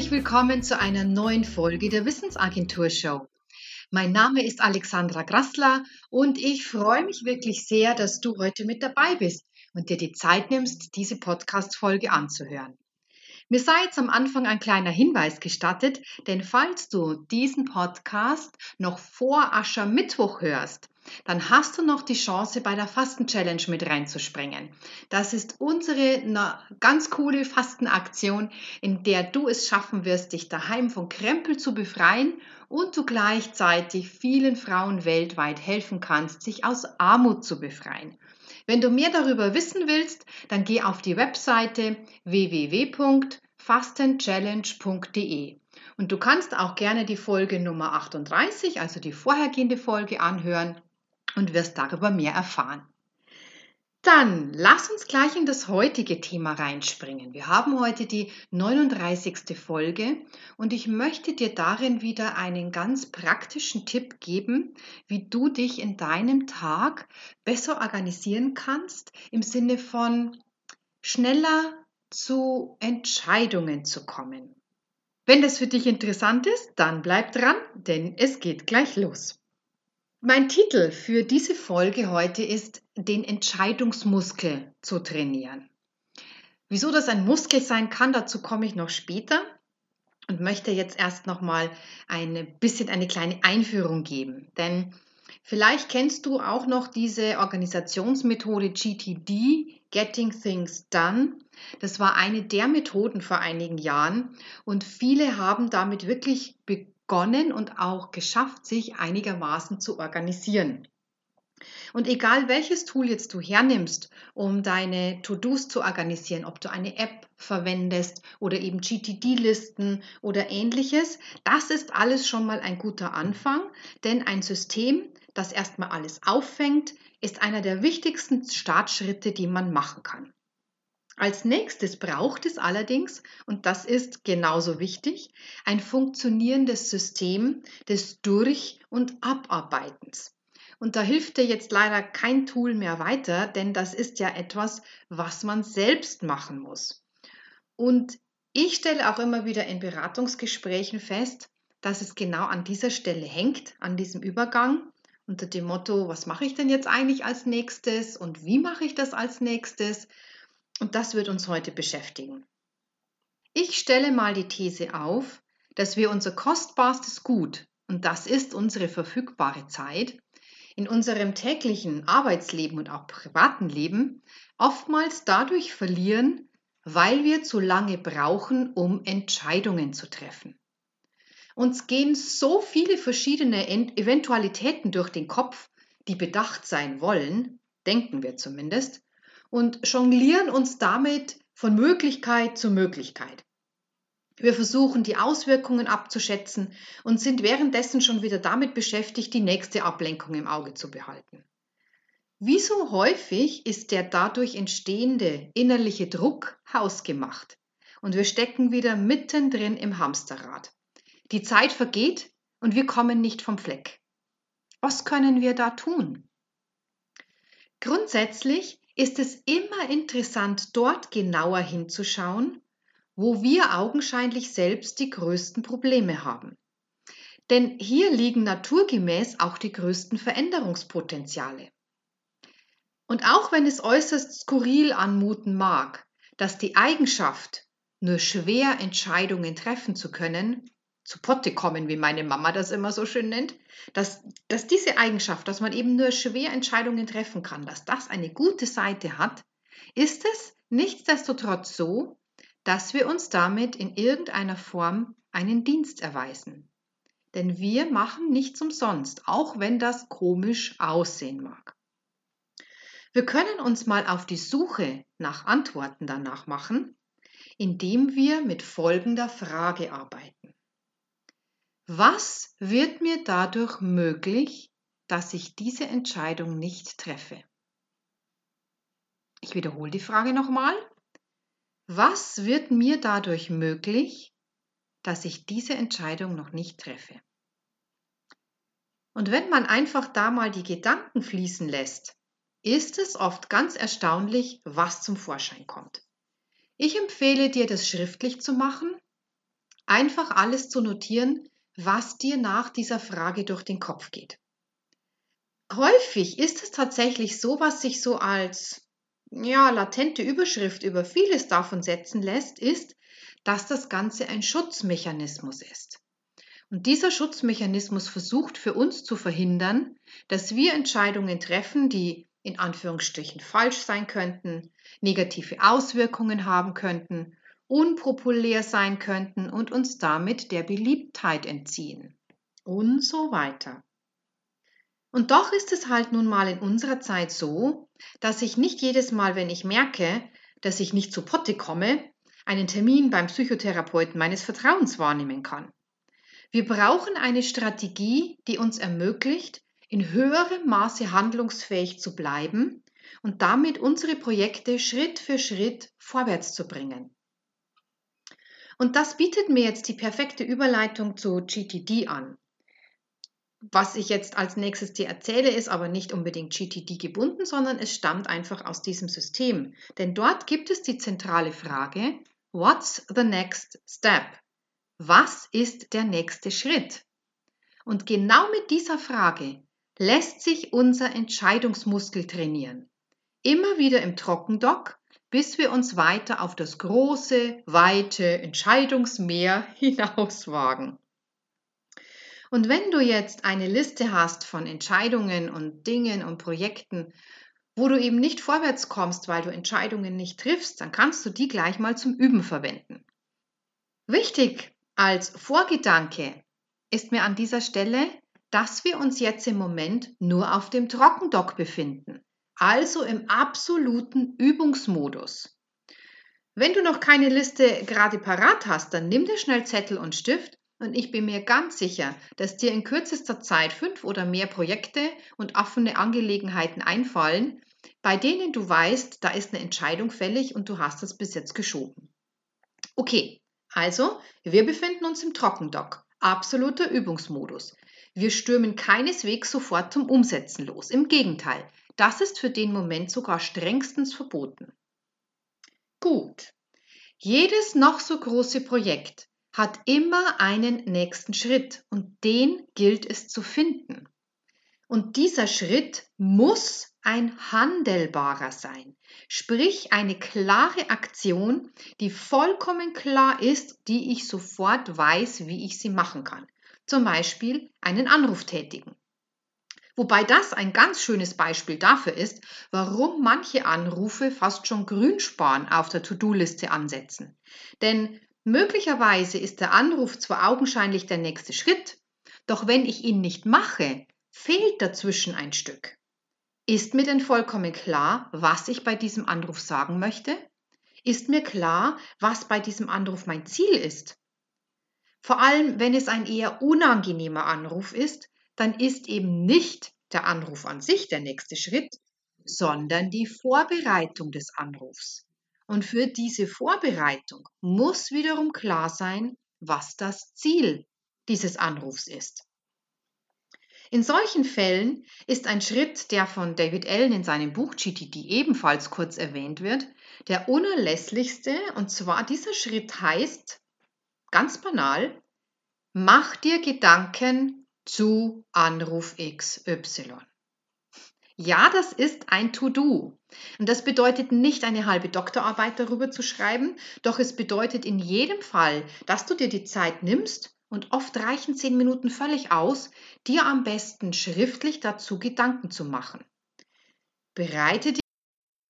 Herzlich willkommen zu einer neuen Folge der Wissensagentur Show. Mein Name ist Alexandra Grassler und ich freue mich wirklich sehr, dass du heute mit dabei bist und dir die Zeit nimmst, diese Podcast-Folge anzuhören. Mir sei jetzt am Anfang ein kleiner Hinweis gestattet, denn falls du diesen Podcast noch vor Aschermittwoch hörst, dann hast du noch die Chance, bei der Fasten-Challenge mit reinzuspringen. Das ist unsere ganz coole Fastenaktion, in der du es schaffen wirst, dich daheim von Krempel zu befreien und du gleichzeitig vielen Frauen weltweit helfen kannst, sich aus Armut zu befreien. Wenn du mehr darüber wissen willst, dann geh auf die Webseite www.fastenchallenge.de. Und du kannst auch gerne die Folge Nummer 38, also die vorhergehende Folge, anhören und wirst darüber mehr erfahren. Dann lass uns gleich in das heutige Thema reinspringen. Wir haben heute die 39. Folge und ich möchte dir darin wieder einen ganz praktischen Tipp geben, wie du dich in deinem Tag besser organisieren kannst, im Sinne von schneller zu Entscheidungen zu kommen. Wenn das für dich interessant ist, dann bleib dran, denn es geht gleich los. Mein Titel für diese Folge heute ist, den Entscheidungsmuskel zu trainieren. Wieso das ein Muskel sein kann, dazu komme ich noch später und möchte jetzt erst noch mal ein bisschen eine kleine Einführung geben, denn vielleicht kennst du auch noch diese Organisationsmethode GTD, Getting Things Done. Das war eine der Methoden vor einigen Jahren und viele haben damit wirklich begonnen begonnen und auch geschafft, sich einigermaßen zu organisieren. Und egal welches Tool jetzt du hernimmst, um deine To-Dos zu organisieren, ob du eine App verwendest oder eben GTD-Listen oder ähnliches, das ist alles schon mal ein guter Anfang, denn ein System, das erstmal alles auffängt, ist einer der wichtigsten Startschritte, die man machen kann. Als nächstes braucht es allerdings, und das ist genauso wichtig, ein funktionierendes System des Durch- und Abarbeitens. Und da hilft dir jetzt leider kein Tool mehr weiter, denn das ist ja etwas, was man selbst machen muss. Und ich stelle auch immer wieder in Beratungsgesprächen fest, dass es genau an dieser Stelle hängt, an diesem Übergang, unter dem Motto, was mache ich denn jetzt eigentlich als nächstes und wie mache ich das als nächstes? Und das wird uns heute beschäftigen. Ich stelle mal die These auf, dass wir unser kostbarstes Gut, und das ist unsere verfügbare Zeit, in unserem täglichen Arbeitsleben und auch privaten Leben oftmals dadurch verlieren, weil wir zu lange brauchen, um Entscheidungen zu treffen. Uns gehen so viele verschiedene Eventualitäten durch den Kopf, die bedacht sein wollen, denken wir zumindest, und jonglieren uns damit von Möglichkeit zu Möglichkeit. Wir versuchen die Auswirkungen abzuschätzen und sind währenddessen schon wieder damit beschäftigt, die nächste Ablenkung im Auge zu behalten. Wieso häufig ist der dadurch entstehende innerliche Druck hausgemacht und wir stecken wieder mittendrin im Hamsterrad. Die Zeit vergeht und wir kommen nicht vom Fleck. Was können wir da tun? Grundsätzlich ist es immer interessant, dort genauer hinzuschauen, wo wir augenscheinlich selbst die größten Probleme haben. Denn hier liegen naturgemäß auch die größten Veränderungspotenziale. Und auch wenn es äußerst skurril anmuten mag, dass die Eigenschaft, nur schwer Entscheidungen treffen zu können, zu Potte kommen, wie meine Mama das immer so schön nennt, dass, dass diese Eigenschaft, dass man eben nur schwer Entscheidungen treffen kann, dass das eine gute Seite hat, ist es nichtsdestotrotz so, dass wir uns damit in irgendeiner Form einen Dienst erweisen. Denn wir machen nichts umsonst, auch wenn das komisch aussehen mag. Wir können uns mal auf die Suche nach Antworten danach machen, indem wir mit folgender Frage arbeiten. Was wird mir dadurch möglich, dass ich diese Entscheidung nicht treffe? Ich wiederhole die Frage nochmal. Was wird mir dadurch möglich, dass ich diese Entscheidung noch nicht treffe? Und wenn man einfach da mal die Gedanken fließen lässt, ist es oft ganz erstaunlich, was zum Vorschein kommt. Ich empfehle dir, das schriftlich zu machen, einfach alles zu notieren, was dir nach dieser Frage durch den Kopf geht. Häufig ist es tatsächlich so, was sich so als ja, latente Überschrift über vieles davon setzen lässt, ist, dass das Ganze ein Schutzmechanismus ist. Und dieser Schutzmechanismus versucht für uns zu verhindern, dass wir Entscheidungen treffen, die in Anführungsstrichen falsch sein könnten, negative Auswirkungen haben könnten, unpopulär sein könnten und uns damit der Beliebtheit entziehen. Und so weiter. Und doch ist es halt nun mal in unserer Zeit so, dass ich nicht jedes Mal, wenn ich merke, dass ich nicht zu Potte komme, einen Termin beim Psychotherapeuten meines Vertrauens wahrnehmen kann. Wir brauchen eine Strategie, die uns ermöglicht, in höherem Maße handlungsfähig zu bleiben und damit unsere Projekte Schritt für Schritt vorwärts zu bringen. Und das bietet mir jetzt die perfekte Überleitung zu GTD an. Was ich jetzt als nächstes dir erzähle, ist aber nicht unbedingt GTD gebunden, sondern es stammt einfach aus diesem System. Denn dort gibt es die zentrale Frage, What's the next step? Was ist der nächste Schritt? Und genau mit dieser Frage lässt sich unser Entscheidungsmuskel trainieren. Immer wieder im Trockendock, bis wir uns weiter auf das große, weite Entscheidungsmeer hinauswagen. Und wenn du jetzt eine Liste hast von Entscheidungen und Dingen und Projekten, wo du eben nicht vorwärts kommst, weil du Entscheidungen nicht triffst, dann kannst du die gleich mal zum Üben verwenden. Wichtig als Vorgedanke ist mir an dieser Stelle, dass wir uns jetzt im Moment nur auf dem Trockendock befinden, also im absoluten Übungsmodus. Wenn du noch keine Liste gerade parat hast, dann nimm dir schnell Zettel und Stift und ich bin mir ganz sicher, dass dir in kürzester Zeit fünf oder mehr Projekte und offene Angelegenheiten einfallen, bei denen du weißt, da ist eine Entscheidung fällig und du hast das bis jetzt geschoben. Okay, also wir befinden uns im Trockendock, absoluter Übungsmodus. Wir stürmen keineswegs sofort zum Umsetzen los. Im Gegenteil, das ist für den Moment sogar strengstens verboten. Gut. Jedes noch so große Projekt hat immer einen nächsten Schritt und den gilt es zu finden. Und dieser Schritt muss ein handelbarer sein, sprich eine klare Aktion, die vollkommen klar ist, die ich sofort weiß, wie ich sie machen kann. Zum Beispiel einen Anruf tätigen. Wobei das ein ganz schönes Beispiel dafür ist, warum manche Anrufe fast schon Grünsparen auf der To-Do-Liste ansetzen. Denn Möglicherweise ist der Anruf zwar augenscheinlich der nächste Schritt, doch wenn ich ihn nicht mache, fehlt dazwischen ein Stück. Ist mir denn vollkommen klar, was ich bei diesem Anruf sagen möchte? Ist mir klar, was bei diesem Anruf mein Ziel ist? Vor allem, wenn es ein eher unangenehmer Anruf ist, dann ist eben nicht der Anruf an sich der nächste Schritt, sondern die Vorbereitung des Anrufs. Und für diese Vorbereitung muss wiederum klar sein, was das Ziel dieses Anrufs ist. In solchen Fällen ist ein Schritt, der von David Allen in seinem Buch GTD ebenfalls kurz erwähnt wird, der unerlässlichste. Und zwar dieser Schritt heißt, ganz banal, mach dir Gedanken zu Anruf XY. Ja, das ist ein To-Do. Und das bedeutet nicht eine halbe Doktorarbeit darüber zu schreiben, doch es bedeutet in jedem Fall, dass du dir die Zeit nimmst und oft reichen zehn Minuten völlig aus, dir am besten schriftlich dazu Gedanken zu machen. Bereite dich,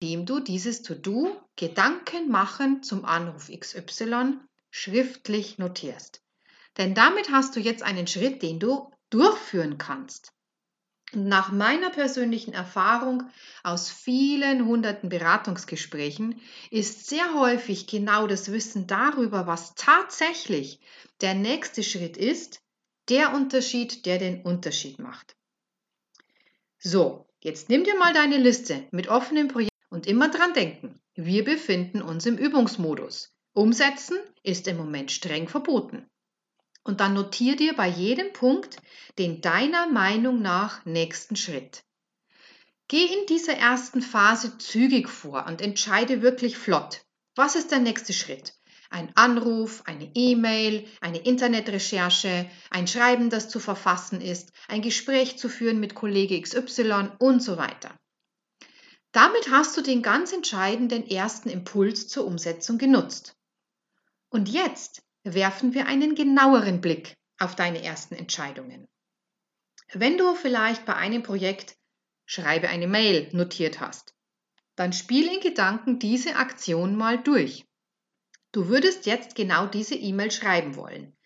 indem du dieses To-Do Gedanken machen zum Anruf XY schriftlich notierst. Denn damit hast du jetzt einen Schritt, den du durchführen kannst. Nach meiner persönlichen Erfahrung aus vielen hunderten Beratungsgesprächen ist sehr häufig genau das Wissen darüber, was tatsächlich der nächste Schritt ist, der Unterschied, der den Unterschied macht. So, jetzt nimm dir mal deine Liste mit offenen Projekten und immer dran denken, wir befinden uns im Übungsmodus. Umsetzen ist im Moment streng verboten. Und dann notier dir bei jedem Punkt den deiner Meinung nach nächsten Schritt. Geh in dieser ersten Phase zügig vor und entscheide wirklich flott. Was ist der nächste Schritt? Ein Anruf, eine E-Mail, eine Internetrecherche, ein Schreiben, das zu verfassen ist, ein Gespräch zu führen mit Kollege XY und so weiter. Damit hast du den ganz entscheidenden ersten Impuls zur Umsetzung genutzt. Und jetzt werfen wir einen genaueren Blick auf deine ersten Entscheidungen. Wenn du vielleicht bei einem Projekt Schreibe eine Mail notiert hast, dann spiel in Gedanken diese Aktion mal durch. Du würdest jetzt genau diese E-Mail schreiben wollen.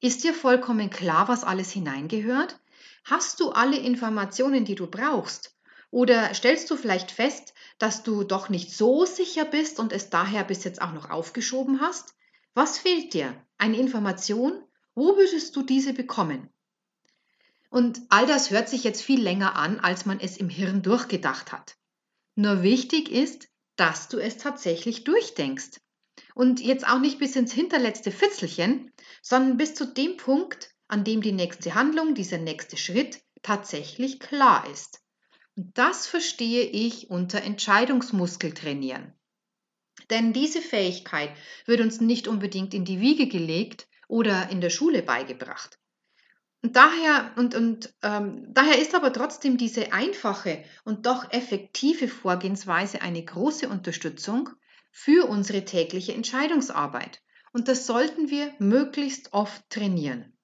Ist dir vollkommen klar, was alles hineingehört? Hast du alle Informationen, die du brauchst? Oder stellst du vielleicht fest, dass du doch nicht so sicher bist und es daher bis jetzt auch noch aufgeschoben hast? Was fehlt dir? Eine Information? Wo würdest du diese bekommen? Und all das hört sich jetzt viel länger an, als man es im Hirn durchgedacht hat. Nur wichtig ist, dass du es tatsächlich durchdenkst. Und jetzt auch nicht bis ins hinterletzte Fitzelchen, sondern bis zu dem Punkt, an dem die nächste Handlung, dieser nächste Schritt tatsächlich klar ist. Und das verstehe ich unter Entscheidungsmuskel trainieren. Denn diese Fähigkeit wird uns nicht unbedingt in die Wiege gelegt oder in der Schule beigebracht. Und daher, und, und, ähm, daher ist aber trotzdem diese einfache und doch effektive Vorgehensweise eine große Unterstützung für unsere tägliche Entscheidungsarbeit. Und das sollten wir möglichst oft trainieren.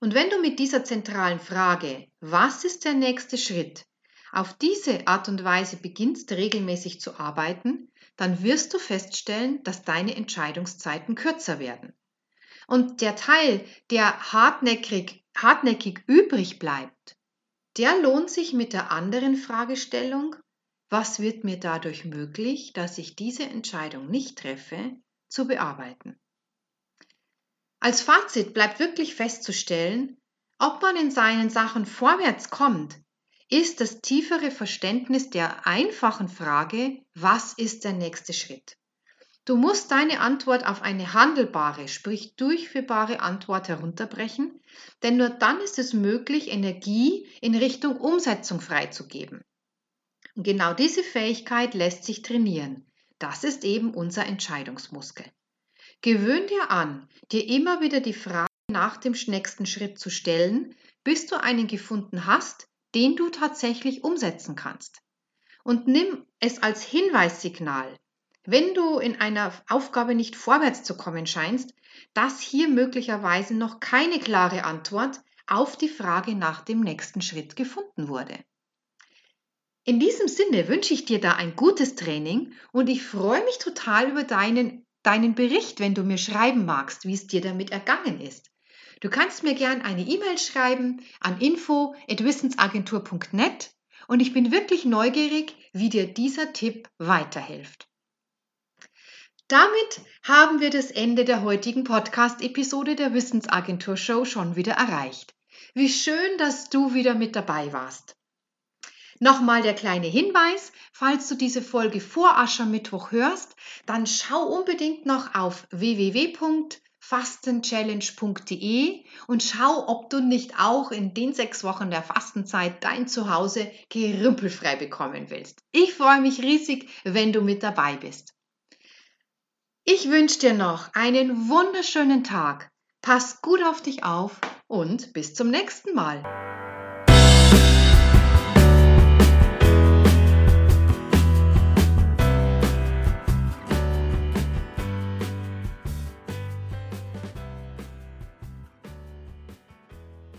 Und wenn du mit dieser zentralen Frage, was ist der nächste Schritt, auf diese Art und Weise beginnst regelmäßig zu arbeiten, dann wirst du feststellen, dass deine Entscheidungszeiten kürzer werden. Und der Teil, der hartnäckig, hartnäckig übrig bleibt, der lohnt sich mit der anderen Fragestellung, was wird mir dadurch möglich, dass ich diese Entscheidung nicht treffe, zu bearbeiten. Als Fazit bleibt wirklich festzustellen, ob man in seinen Sachen vorwärts kommt, ist das tiefere Verständnis der einfachen Frage, was ist der nächste Schritt? Du musst deine Antwort auf eine handelbare, sprich durchführbare Antwort herunterbrechen, denn nur dann ist es möglich, Energie in Richtung Umsetzung freizugeben. Und genau diese Fähigkeit lässt sich trainieren. Das ist eben unser Entscheidungsmuskel. Gewöhn dir an, dir immer wieder die Frage nach dem nächsten Schritt zu stellen, bis du einen gefunden hast, den du tatsächlich umsetzen kannst. Und nimm es als Hinweissignal, wenn du in einer Aufgabe nicht vorwärts zu kommen scheinst, dass hier möglicherweise noch keine klare Antwort auf die Frage nach dem nächsten Schritt gefunden wurde. In diesem Sinne wünsche ich dir da ein gutes Training und ich freue mich total über deinen, deinen Bericht, wenn du mir schreiben magst, wie es dir damit ergangen ist. Du kannst mir gern eine E-Mail schreiben an info@wissensagentur.net und ich bin wirklich neugierig, wie dir dieser Tipp weiterhilft. Damit haben wir das Ende der heutigen Podcast-Episode der Wissensagentur Show schon wieder erreicht. Wie schön, dass du wieder mit dabei warst. Nochmal der kleine Hinweis, falls du diese Folge vor Aschermittwoch hörst, dann schau unbedingt noch auf www.fastenchallenge.de und schau, ob du nicht auch in den sechs Wochen der Fastenzeit dein Zuhause gerümpelfrei bekommen willst. Ich freue mich riesig, wenn du mit dabei bist. Ich wünsche dir noch einen wunderschönen Tag. Pass gut auf dich auf und bis zum nächsten Mal.